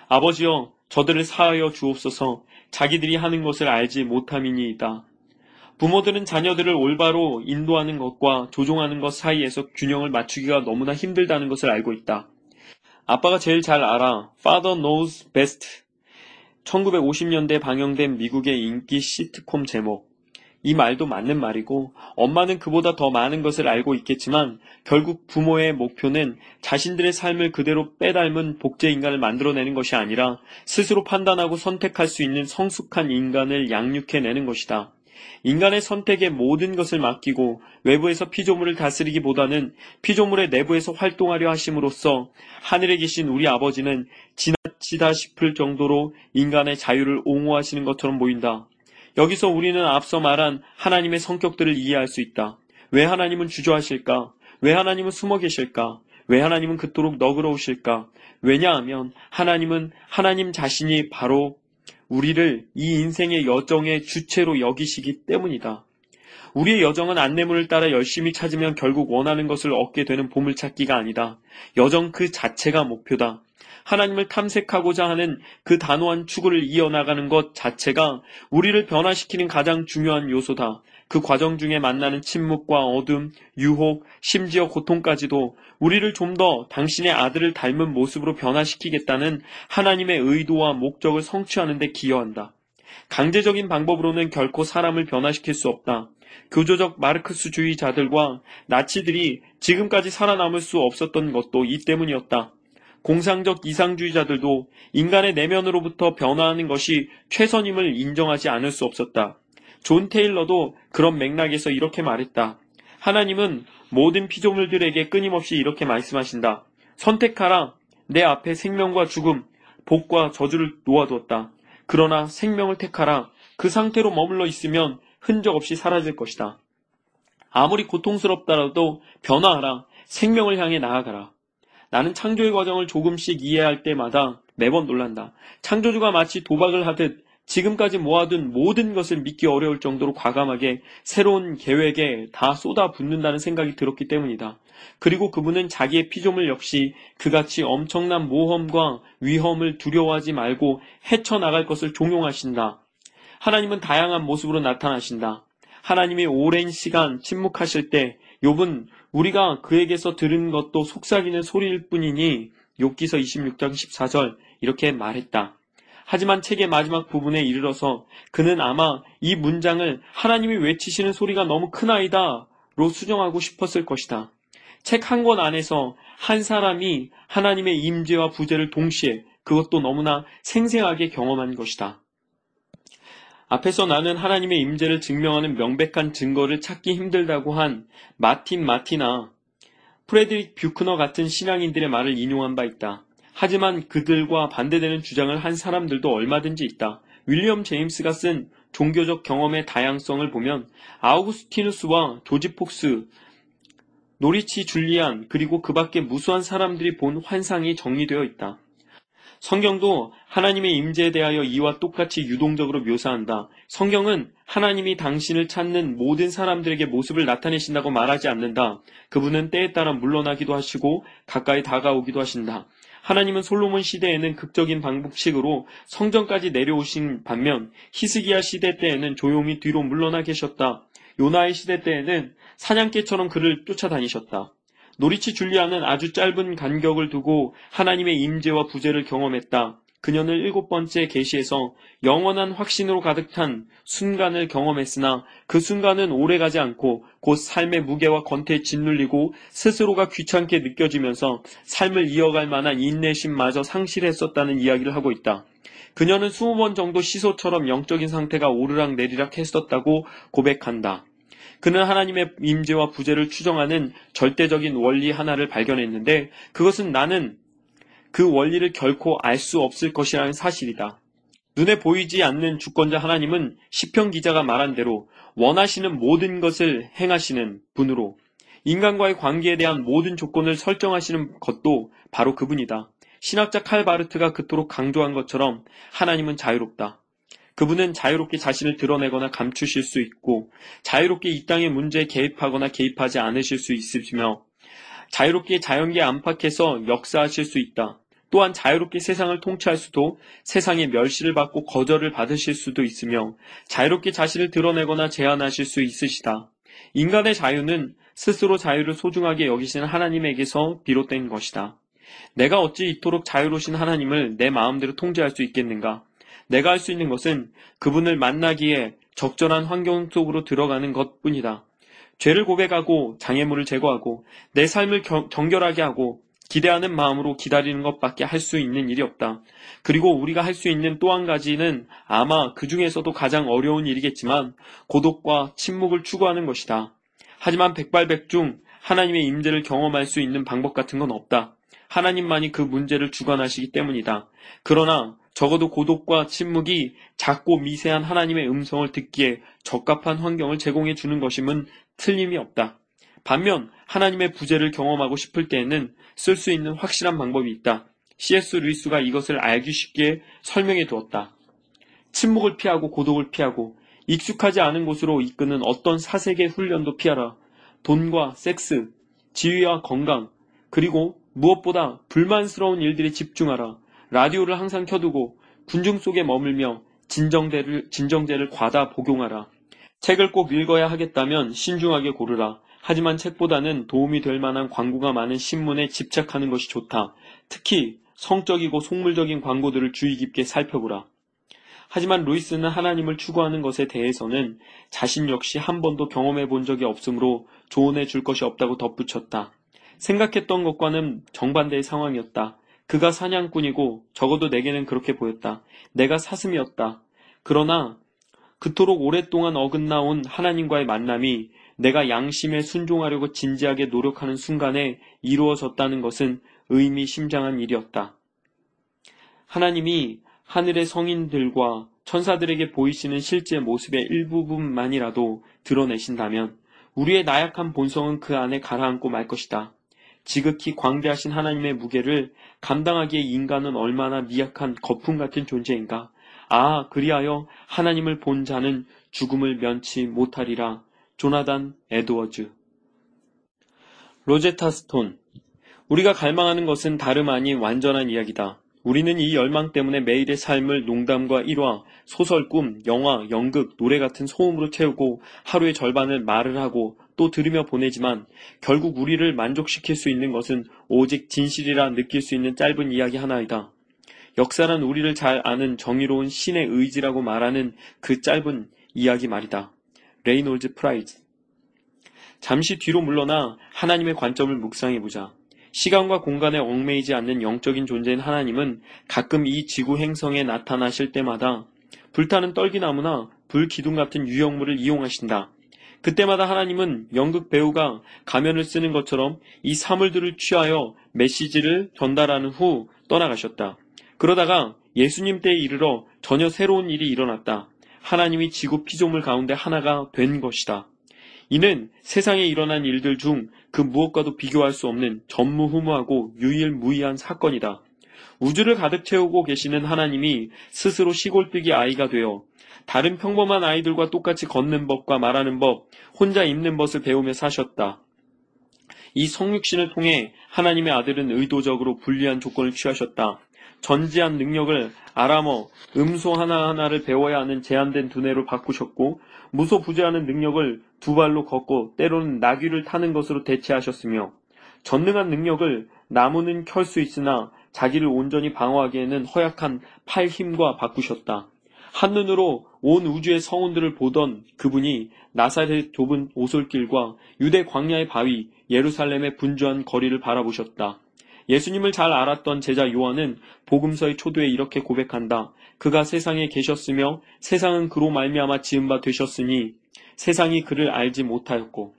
아버지여, 저들을 사하여 주옵소서 자기들이 하는 것을 알지 못함이니이다. 부모들은 자녀들을 올바로 인도하는 것과 조종하는 것 사이에서 균형을 맞추기가 너무나 힘들다는 것을 알고 있다. 아빠가 제일 잘 알아. Father knows best. 1950년대 방영된 미국의 인기 시트콤 제목. 이 말도 맞는 말이고 엄마는 그보다 더 많은 것을 알고 있겠지만 결국 부모의 목표는 자신들의 삶을 그대로 빼닮은 복제 인간을 만들어내는 것이 아니라 스스로 판단하고 선택할 수 있는 성숙한 인간을 양육해내는 것이다. 인간의 선택에 모든 것을 맡기고 외부에서 피조물을 다스리기보다는 피조물의 내부에서 활동하려 하심으로써 하늘에 계신 우리 아버지는 지나치다 싶을 정도로 인간의 자유를 옹호하시는 것처럼 보인다. 여기서 우리는 앞서 말한 하나님의 성격들을 이해할 수 있다. 왜 하나님은 주저하실까? 왜 하나님은 숨어 계실까? 왜 하나님은 그토록 너그러우실까? 왜냐하면 하나님은 하나님 자신이 바로 우리를 이 인생의 여정의 주체로 여기시기 때문이다. 우리의 여정은 안내문을 따라 열심히 찾으면 결국 원하는 것을 얻게 되는 보물찾기가 아니다. 여정 그 자체가 목표다. 하나님을 탐색하고자 하는 그 단호한 추구를 이어나가는 것 자체가 우리를 변화시키는 가장 중요한 요소다. 그 과정 중에 만나는 침묵과 어둠, 유혹, 심지어 고통까지도 우리를 좀 더 당신의 아들을 닮은 모습으로 변화시키겠다는 하나님의 의도와 목적을 성취하는 데 기여한다. 강제적인 방법으로는 결코 사람을 변화시킬 수 없다. 교조적 마르크스주의자들과 나치들이 지금까지 살아남을 수 없었던 것도 이 때문이었다. 공상적 이상주의자들도 인간의 내면으로부터 변화하는 것이 최선임을 인정하지 않을 수 없었다. 존 테일러도 그런 맥락에서 이렇게 말했다. 하나님은 모든 피조물들에게 끊임없이 이렇게 말씀하신다. 선택하라. 내 앞에 생명과 죽음, 복과 저주를 놓아두었다. 그러나 생명을 택하라. 그 상태로 머물러 있으면 흔적 없이 사라질 것이다. 아무리 고통스럽더라도 변화하라. 생명을 향해 나아가라. 나는 창조의 과정을 조금씩 이해할 때마다 매번 놀란다. 창조주가 마치 도박을 하듯 지금까지 모아둔 모든 것을 믿기 어려울 정도로 과감하게 새로운 계획에 다 쏟아붓는다는 생각이 들었기 때문이다. 그리고 그분은 자기의 피조물 역시 그같이 엄청난 모험과 위험을 두려워하지 말고 헤쳐나갈 것을 종용하신다. 하나님은 다양한 모습으로 나타나신다. 하나님이 오랜 시간 침묵하실 때 욥은 우리가 그에게서 들은 것도 속삭이는 소리일 뿐이니 욥기서 26장 14절 이렇게 말했다. 하지만 책의 마지막 부분에 이르러서 그는 아마 이 문장을 하나님이 외치시는 소리가 너무 크나이다 로 수정하고 싶었을 것이다. 책 한 권 안에서 한 사람이 하나님의 임재와 부재를 동시에 그것도 너무나 생생하게 경험한 것이다. 앞에서 나는 하나님의 임재를 증명하는 명백한 증거를 찾기 힘들다고 한 마틴 마티나 프레드릭 뷰크너 같은 신앙인들의 말을 인용한 바 있다. 하지만 그들과 반대되는 주장을 한 사람들도 얼마든지 있다. 윌리엄 제임스가 쓴 종교적 경험의 다양성을 보면 아우구스티누스와 조지 폭스, 노리치 줄리안 그리고 그 밖에 무수한 사람들이 본 환상이 정리되어 있다. 성경도 하나님의 임재에 대하여 이와 똑같이 유동적으로 묘사한다. 성경은 하나님이 당신을 찾는 모든 사람들에게 모습을 나타내신다고 말하지 않는다. 그분은 때에 따라 물러나기도 하시고 가까이 다가오기도 하신다. 하나님은 솔로몬 시대에는 극적인 방법식으로 성전까지 내려오신 반면 히스기야 시대 때에는 조용히 뒤로 물러나 계셨다. 요나의 시대 때에는 사냥개처럼 그를 쫓아다니셨다. 노리치 줄리아는 아주 짧은 간격을 두고 하나님의 임재와 부재를 경험했다. 그녀는 일곱 번째 계시에서 영원한 확신으로 가득 찬 순간을 경험했으나 그 순간은 오래가지 않고 곧 삶의 무게와 권태에 짓눌리고 스스로가 귀찮게 느껴지면서 삶을 이어갈 만한 인내심마저 상실했었다는 이야기를 하고 있다. 그녀는 스무 번 정도 시소처럼 영적인 상태가 오르락 내리락 했었다고 고백한다. 그는 하나님의 임재와 부재를 추정하는 절대적인 원리 하나를 발견했는데 그것은 나는 그 원리를 결코 알 수 없을 것이라는 사실이다. 눈에 보이지 않는 주권자 하나님은 시편 기자가 말한 대로 원하시는 모든 것을 행하시는 분으로 인간과의 관계에 대한 모든 조건을 설정하시는 것도 바로 그분이다. 신학자 칼 바르트가 그토록 강조한 것처럼 하나님은 자유롭다. 그분은 자유롭게 자신을 드러내거나 감추실 수 있고 자유롭게 이 땅의 문제에 개입하거나 개입하지 않으실 수 있으시며 자유롭게 자연계 안팎에서 역사하실 수 있다. 또한 자유롭게 세상을 통치할 수도 세상의 멸시를 받고 거절을 받으실 수도 있으며 자유롭게 자신을 드러내거나 제한하실 수 있으시다. 인간의 자유는 스스로 자유를 소중하게 여기시는 하나님에게서 비롯된 것이다. 내가 어찌 이토록 자유로우신 하나님을 내 마음대로 통제할 수 있겠는가? 내가 할 수 있는 것은 그분을 만나기에 적절한 환경 속으로 들어가는 것 뿐이다. 죄를 고백하고 장애물을 제거하고 내 삶을 겨, 정결하게 하고 기대하는 마음으로 기다리는 것밖에 할 수 있는 일이 없다. 그리고 우리가 할 수 있는 또 한 가지는 아마 그 중에서도 가장 어려운 일이겠지만 고독과 침묵을 추구하는 것이다. 하지만 백발백중 하나님의 임재를 경험할 수 있는 방법 같은 건 없다. 하나님만이 그 문제를 주관하시기 때문이다. 그러나 적어도 고독과 침묵이 작고 미세한 하나님의 음성을 듣기에 적합한 환경을 제공해 주는 것임은 틀림이 없다. 반면 하나님의 부재를 경험하고 싶을 때에는 쓸 수 있는 확실한 방법이 있다. C.S. 루이스가 이것을 알기 쉽게 설명해 두었다. 침묵을 피하고 고독을 피하고 익숙하지 않은 곳으로 이끄는 어떤 사색의 훈련도 피하라. 돈과 섹스, 지위와 건강, 그리고 무엇보다 불만스러운 일들에 집중하라. 라디오를 항상 켜두고 군중 속에 머물며 진정제를, 진정제를 과다 복용하라. 책을 꼭 읽어야 하겠다면 신중하게 고르라. 하지만 책보다는 도움이 될 만한 광고가 많은 신문에 집착하는 것이 좋다. 특히 성적이고 속물적인 광고들을 주의 깊게 살펴보라. 하지만 루이스는 하나님을 추구하는 것에 대해서는 자신 역시 한 번도 경험해 본 적이 없으므로 조언해 줄 것이 없다고 덧붙였다. 생각했던 것과는 정반대의 상황이었다. 그가 사냥꾼이고 적어도 내게는 그렇게 보였다. 내가 사슴이었다. 그러나 그토록 오랫동안 어긋나 온 하나님과의 만남이 내가 양심에 순종하려고 진지하게 노력하는 순간에 이루어졌다는 것은 의미심장한 일이었다. 하나님이 하늘의 성인들과 천사들에게 보이시는 실제 모습의 일부분만이라도 드러내신다면 우리의 나약한 본성은 그 안에 가라앉고 말 것이다. 지극히 광대하신 하나님의 무게를 감당하기에 인간은 얼마나 미약한 거품 같은 존재인가. 아, 그리하여 하나님을 본 자는 죽음을 면치 못하리라. 조나단 에드워즈 로제타 스톤 우리가 갈망하는 것은 다름 아닌 완전한 이야기다. 우리는 이 열망 때문에 매일의 삶을 농담과 일화, 소설, 꿈, 영화, 연극, 노래 같은 소음으로 채우고 하루의 절반을 말을 하고 또 들으며 보내지만 결국 우리를 만족시킬 수 있는 것은 오직 진실이라 느낄 수 있는 짧은 이야기 하나이다. 역사란 우리를 잘 아는 정의로운 신의 의지라고 말하는 그 짧은 이야기 말이다. 레이놀즈 프라이스. 잠시 뒤로 물러나 하나님의 관점을 묵상해보자. 시간과 공간에 얽매이지 않는 영적인 존재인 하나님은 가끔 이 지구 행성에 나타나실 때마다 불타는 떨기나무나 불기둥 같은 유형물을 이용하신다. 그때마다 하나님은 연극 배우가 가면을 쓰는 것처럼 이 사물들을 취하여 메시지를 전달하는 후 떠나가셨다. 그러다가 예수님 때에 이르러 전혀 새로운 일이 일어났다. 하나님이 지구 피조물 가운데 하나가 된 것이다. 이는 세상에 일어난 일들 중 그 무엇과도 비교할 수 없는 전무후무하고 유일무이한 사건이다. 우주를 가득 채우고 계시는 하나님이 스스로 시골뜨기 아이가 되어 다른 평범한 아이들과 똑같이 걷는 법과 말하는 법, 혼자 입는 것을 배우며 사셨다. 이 성육신을 통해 하나님의 아들은 의도적으로 불리한 조건을 취하셨다. 전지한 능력을 아람어, 음소 하나하나를 배워야 하는 제한된 두뇌로 바꾸셨고, 무소부재하는 능력을 두 발로 걷고 때로는 나귀를 타는 것으로 대체하셨으며, 전능한 능력을 나무는 켤 수 있으나 자기를 온전히 방어하기에는 허약한 팔 힘과 바꾸셨다. 한눈으로 온 우주의 성운들을 보던 그분이 나사렛의 좁은 오솔길과 유대 광야의 바위, 예루살렘의 분주한 거리를 바라보셨다. 예수님을 잘 알았던 제자 요한은 복음서의 초두에 이렇게 고백한다. 그가 세상에 계셨으며 세상은 그로 말미암아 지은 바 되셨으니 세상이 그를 알지 못하였고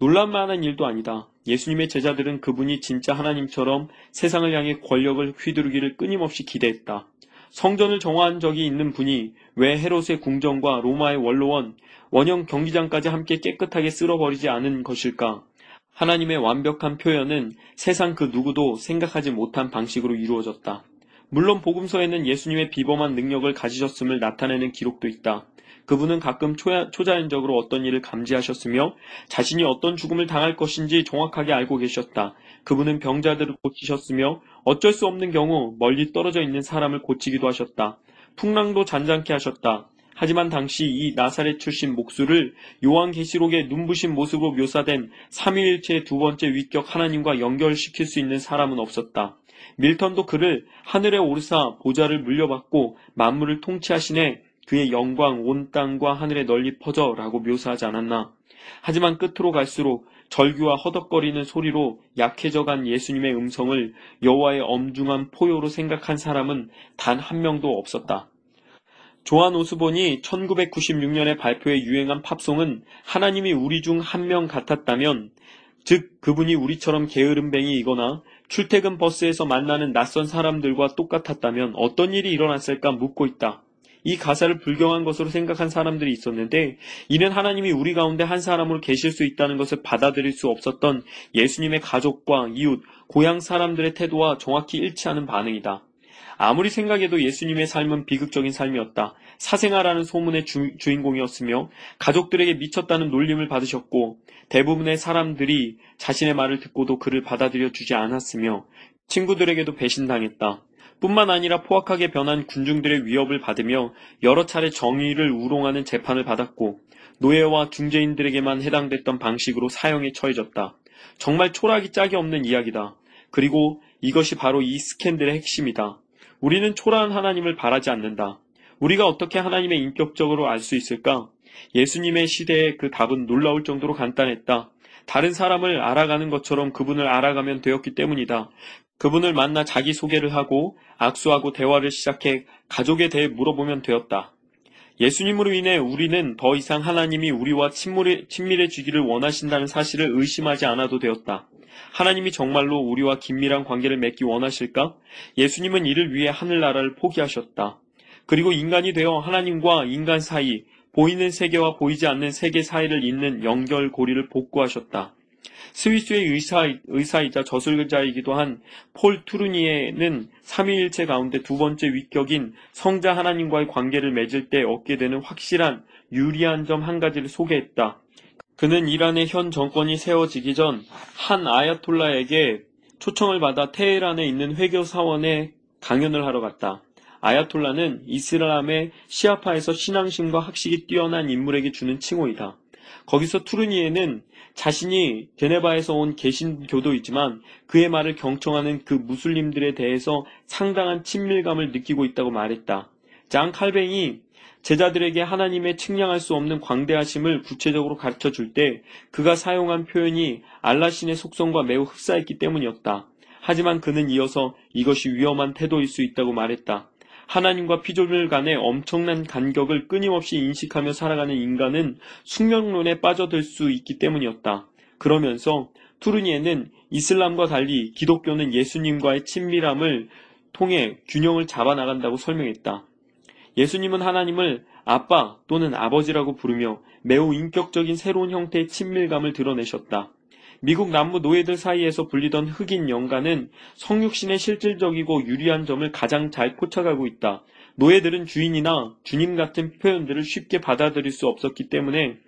놀랄만한 일도 아니다. 예수님의 제자들은 그분이 진짜 하나님처럼 세상을 향해 권력을 휘두르기를 끊임없이 기대했다. 성전을 정화한 적이 있는 분이 왜 헤롯의 궁정과 로마의 원로원, 원형 경기장까지 함께 깨끗하게 쓸어버리지 않은 것일까? 하나님의 완벽한 표현은 세상 그 누구도 생각하지 못한 방식으로 이루어졌다. 물론 복음서에는 예수님의 비범한 능력을 가지셨음을 나타내는 기록도 있다. 그분은 가끔 초자연적으로 어떤 일을 감지하셨으며 자신이 어떤 죽음을 당할 것인지 정확하게 알고 계셨다. 그분은 병자들을 고치셨으며 어쩔 수 없는 경우 멀리 떨어져 있는 사람을 고치기도 하셨다. 풍랑도 잔잔케 하셨다. 하지만 당시 이 나사렛 출신 목수를 요한계시록의 눈부신 모습으로 묘사된 삼위일체의 두 번째 위격 하나님과 연결시킬 수 있는 사람은 없었다. 밀턴도 그를 하늘에 오르사 보좌를 물려받고 만물을 통치하시네 그의 영광 온 땅과 하늘에 널리 퍼져라고 묘사하지 않았나. 하지만 끝으로 갈수록 절규와 허덕거리는 소리로 약해져간 예수님의 음성을 여호와의 엄중한 포효로 생각한 사람은 단 한 명도 없었다. 조한 오스본이 1996년에 발표해 유행한 팝송은 하나님이 우리 중 한 명 같았다면, 즉 그분이 우리처럼 게으름뱅이이거나 출퇴근 버스에서 만나는 낯선 사람들과 똑같았다면 어떤 일이 일어났을까 묻고 있다. 이 가사를 불경한 것으로 생각한 사람들이 있었는데 이는 하나님이 우리 가운데 한 사람으로 계실 수 있다는 것을 받아들일 수 없었던 예수님의 가족과 이웃, 고향 사람들의 태도와 정확히 일치하는 반응이다. 아무리 생각해도 예수님의 삶은 비극적인 삶이었다. 사생아라는 소문의 주, 주인공이었으며 가족들에게 미쳤다는 놀림을 받으셨고 대부분의 사람들이 자신의 말을 듣고도 그를 받아들여 주지 않았으며 친구들에게도 배신당했다. 뿐만 아니라 포악하게 변한 군중들의 위협을 받으며 여러 차례 정의를 우롱하는 재판을 받았고 노예와 중재인들에게만 해당됐던 방식으로 사형에 처해졌다. 정말 초라하기 짝이 없는 이야기다. 그리고 이것이 바로 이 스캔들의 핵심이다. 우리는 초라한 하나님을 바라지 않는다. 우리가 어떻게 하나님의 인격적으로 알 수 있을까? 예수님의 시대에 그 답은 놀라울 정도로 간단했다. 다른 사람을 알아가는 것처럼 그분을 알아가면 되었기 때문이다. 그분을 만나 자기소개를 하고 악수하고 대화를 시작해 가족에 대해 물어보면 되었다. 예수님으로 인해 우리는 더 이상 하나님이 우리와 친밀해, 친밀해지기를 원하신다는 사실을 의심하지 않아도 되었다. 하나님이 정말로 우리와 긴밀한 관계를 맺기 원하실까? 예수님은 이를 위해 하늘나라를 포기하셨다. 그리고 인간이 되어 하나님과 인간 사이, 보이는 세계와 보이지 않는 세계 사이를 잇는 연결고리를 복구하셨다. 스위스의 의사, 의사 이자 저술자이기도 한 폴 투르니에는 삼위일체 가운데 두 번째 위격인 성자 하나님과의 관계를 맺을 때 얻게 되는 확실한 유리한 점 한 가지를 소개했다. 그는 이란의 현 정권이 세워지기 전 한 아야톨라에게 초청을 받아 테헤란에 있는 회교 사원에 강연을 하러 갔다. 아야톨라는 이슬람의 시아파에서 신앙심과 학식이 뛰어난 인물에게 주는 칭호이다. 거기서 투르니에는 자신이 제네바에서 온 개신교도이지만 그의 말을 경청하는 그 무슬림들에 대해서 상당한 친밀감을 느끼고 있다고 말했다. 장 칼뱅이 제자들에게 하나님의 측량할 수 없는 광대하심을 구체적으로 가르쳐 줄 때 그가 사용한 표현이 알라신의 속성과 매우 흡사했기 때문이었다. 하지만 그는 이어서 이것이 위험한 태도일 수 있다고 말했다. 하나님과 피조물 간의 엄청난 간격을 끊임없이 인식하며 살아가는 인간은 숙명론에 빠져들 수 있기 때문이었다. 그러면서 투르니에는 이슬람과 달리 기독교는 예수님과의 친밀함을 통해 균형을 잡아 나간다고 설명했다. 예수님은 하나님을 아빠 또는 아버지라고 부르며 매우 인격적인 새로운 형태의 친밀감을 드러내셨다. 미국 남부 노예들 사이에서 불리던 흑인 영가는 성육신의 실질적이고 유리한 점을 가장 잘 포착하고 있다. 노예들은 주인이나 주님 같은 표현들을 쉽게 받아들일 수 없었기 때문에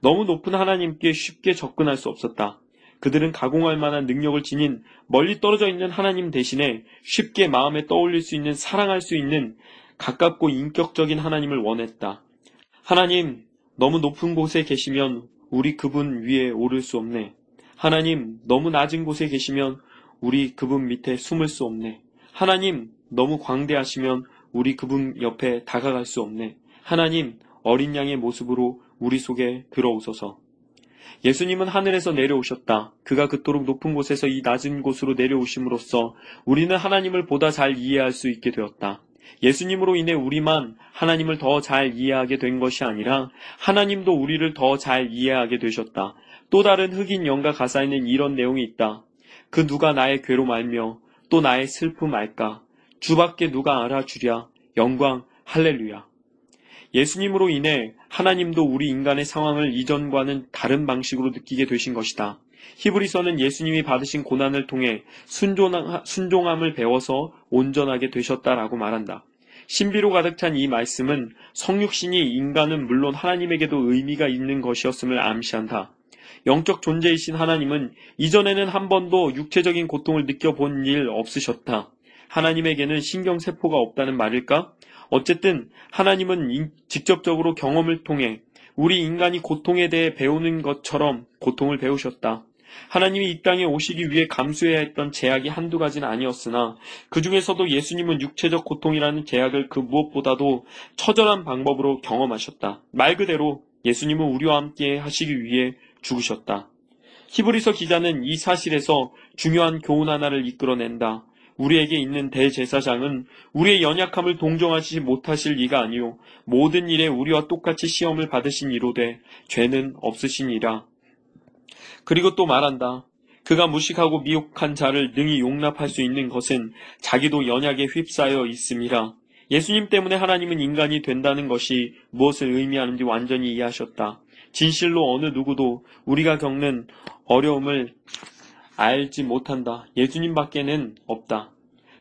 너무 높은 하나님께 쉽게 접근할 수 없었다. 그들은 가공할 만한 능력을 지닌 멀리 떨어져 있는 하나님 대신에 쉽게 마음에 떠올릴 수 있는 사랑할 수 있는 가깝고 인격적인 하나님을 원했다. 하나님, 너무 높은 곳에 계시면 우리 그분 위에 오를 수 없네. 하나님, 너무 낮은 곳에 계시면 우리 그분 밑에 숨을 수 없네. 하나님, 너무 광대하시면 우리 그분 옆에 다가갈 수 없네. 하나님, 어린 양의 모습으로 우리 속에 들어오소서. 예수님은 하늘에서 내려오셨다. 그가 그토록 높은 곳에서 이 낮은 곳으로 내려오심으로써 우리는 하나님을 보다 잘 이해할 수 있게 되었다. 예수님으로 인해 우리만 하나님을 더 잘 이해하게 된 것이 아니라 하나님도 우리를 더 잘 이해하게 되셨다. 또 다른 흑인 영가 가사에는 이런 내용이 있다. 그 누가 나의 괴로 말며 또 나의 슬픔 알까? 주밖에 누가 알아주랴? 영광 할렐루야. 예수님으로 인해 하나님도 우리 인간의 상황을 이전과는 다른 방식으로 느끼게 되신 것이다. 히브리서는 예수님이 받으신 고난을 통해 순종함을 배워서 온전하게 되셨다라고 말한다. 신비로 가득 찬 이 말씀은 성육신이 인간은 물론 하나님에게도 의미가 있는 것이었음을 암시한다. 영적 존재이신 하나님은 이전에는 한 번도 육체적인 고통을 느껴본 일 없으셨다. 하나님에게는 신경세포가 없다는 말일까? 어쨌든 하나님은 직접적으로 경험을 통해 우리 인간이 고통에 대해 배우는 것처럼 고통을 배우셨다. 하나님이 이 땅에 오시기 위해 감수해야 했던 제약이 한두 가지는 아니었으나 그 중에서도 예수님은 육체적 고통이라는 제약을 그 무엇보다도 처절한 방법으로 경험하셨다. 말 그대로 예수님은 우리와 함께 하시기 위해 죽으셨다. 히브리서 기자는 이 사실에서 중요한 교훈 하나를 이끌어낸다. 우리에게 있는 대제사장은 우리의 연약함을 동정하지 못하실 이가 아니요 모든 일에 우리와 똑같이 시험을 받으신 이로되 죄는 없으시니라. 그리고 또 말한다. 그가 무식하고 미혹한 자를 능히 용납할 수 있는 것은 자기도 연약에 휩싸여 있음이라. 예수님 때문에 하나님은 인간이 된다는 것이 무엇을 의미하는지 완전히 이해하셨다. 진실로 어느 누구도 우리가 겪는 어려움을 알지 못한다. 예수님밖에는 없다.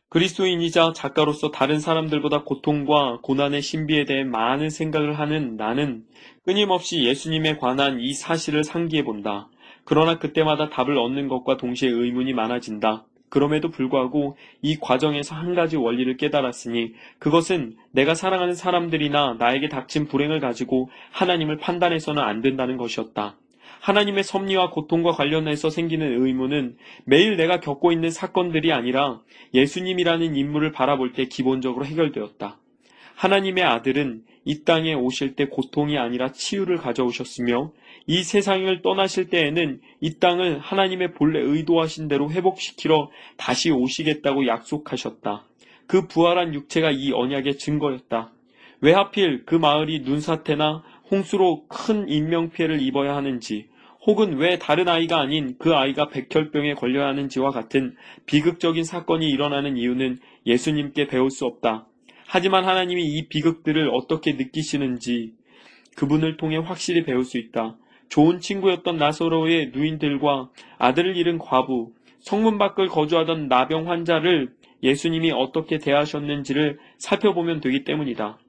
그리스도인이자 작가로서 다른 사람들보다 고통과 고난의 신비에 대해 많은 생각을 하는 나는 끊임없이 예수님에 관한 이 사실을 상기해 본다. 그러나 그때마다 답을 얻는 것과 동시에 의문이 많아진다. 그럼에도 불구하고 이 과정에서 한 가지 원리를 깨달았으니 그것은 내가 사랑하는 사람들이나 나에게 닥친 불행을 가지고 하나님을 판단해서는 안 된다는 것이었다. 하나님의 섭리와 고통과 관련해서 생기는 의문은 매일 내가 겪고 있는 사건들이 아니라 예수님이라는 인물을 바라볼 때 기본적으로 해결되었다. 하나님의 아들은 이 땅에 오실 때 고통이 아니라 치유를 가져오셨으며 이 세상을 떠나실 때에는 이 땅을 하나님의 본래 의도하신 대로 회복시키러 다시 오시겠다고 약속하셨다. 그 부활한 육체가 이 언약의 증거였다. 왜 하필 그 마을이 눈사태나 홍수로 큰 인명피해를 입어야 하는지, 혹은 왜 다른 아이가 아닌 그 아이가 백혈병에 걸려야 하는지와 같은 비극적인 사건이 일어나는 이유는 예수님께 배울 수 없다. 하지만 하나님이 이 비극들을 어떻게 느끼시는지 그분을 통해 확실히 배울 수 있다. 좋은 친구였던 나소로의 누인들과 아들을 잃은 과부, 성문 밖을 거주하던 나병 환자를 예수님이 어떻게 대하셨는지를 살펴보면 되기 때문이다.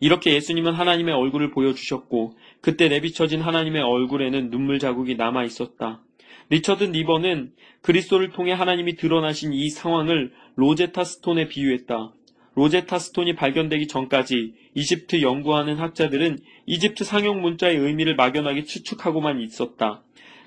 이렇게 예수님은 하나님의 얼굴을 보여주셨고 그때 내비쳐진 하나님의 얼굴에는 눈물 자국이 남아 있었다. 리처드 니버는 그리스도를 통해 하나님이 드러나신 이 상황을 로제타 스톤에 비유했다. 로제타 스톤이 발견되기 전까지 이집트 연구하는 학자들은 이집트 상용 문자의 의미를 막연하게 추측하고만 있었다.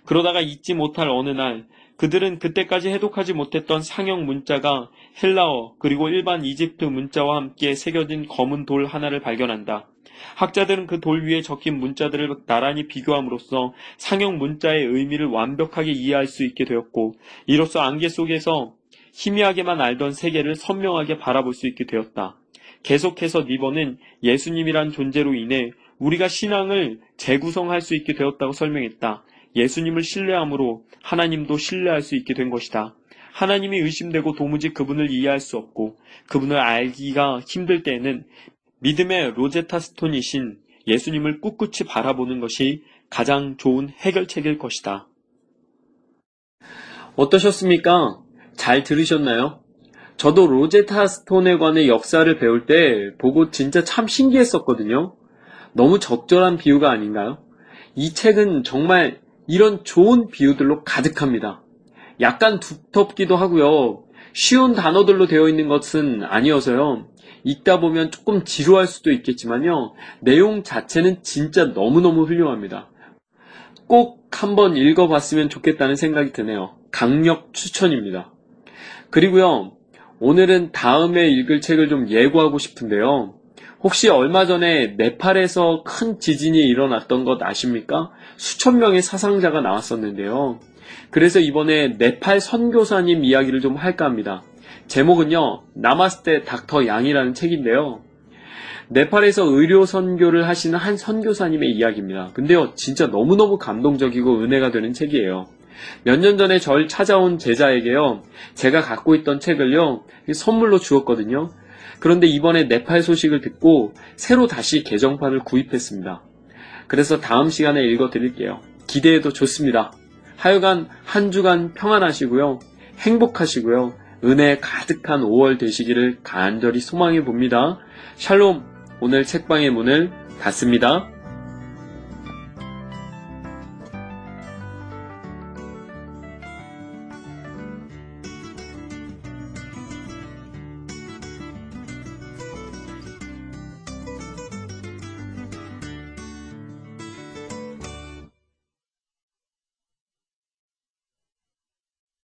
그러다가 잊지 못할 어느 날 그들은 그때까지 해독하지 못했던 상형 문자가 헬라어 그리고 일반 이집트 문자와 함께 새겨진 검은 돌 하나를 발견한다. 학자들은 그 돌 위에 적힌 문자들을 나란히 비교함으로써 상형 문자의 의미를 완벽하게 이해할 수 있게 되었고 이로써 안개 속에서 희미하게만 알던 세계를 선명하게 바라볼 수 있게 되었다. 계속해서 니버는 예수님이란 존재로 인해 우리가 신앙을 재구성할 수 있게 되었다고 설명했다. 예수님을 신뢰함으로 하나님도 신뢰할 수 있게 된 것이다. 하나님이 의심되고 도무지 그분을 이해할 수 없고 그분을 알기가 힘들 때에는 믿음의 로제타 스톤이신 예수님을 꿋꿋이 바라보는 것이 가장 좋은 해결책일 것이다. 어떠셨습니까? 잘 들으셨나요? 저도 로제타 스톤에 관해 역사를 배울 때 보고 진짜 참 신기했었거든요. 너무 적절한 비유가 아닌가요? 이 책은 정말 이런 좋은 비유들로 가득합니다. 약간 두텁기도 하고요. 쉬운 단어들로 되어 있는 것은 아니어서요. 읽다 보면 조금 지루할 수도 있겠지만요. 내용 자체는 진짜 너무너무 훌륭합니다. 꼭 한번 읽어봤으면 좋겠다는 생각이 드네요. 강력 추천입니다. 그리고요. 오늘은 다음에 읽을 책을 좀 예고하고 싶은데요. 혹시 얼마 전에 네팔에서 큰 지진이 일어났던 것 아십니까? 수천 명의 사상자가 나왔었는데요. 그래서 이번에 네팔 선교사님 이야기를 좀 할까 합니다. 제목은요, 나마스테 닥터 양이라는 책인데요. 네팔에서 의료 선교를 하시는 한 선교사님의 이야기입니다. 근데요, 진짜 너무너무 감동적이고 은혜가 되는 책이에요. 몇 년 전에 절 찾아온 제자에게요, 제가 갖고 있던 책을요, 선물로 주었거든요. 그런데 이번에 네팔 소식을 듣고 새로 다시 개정판을 구입했습니다. 그래서 다음 시간에 읽어 드릴게요. 기대해도 좋습니다. 하여간 한 주간 평안하시고요. 행복하시고요. 은혜 가득한 5월 되시기를 간절히 소망해 봅니다. 샬롬, 오늘 책방의 문을 닫습니다.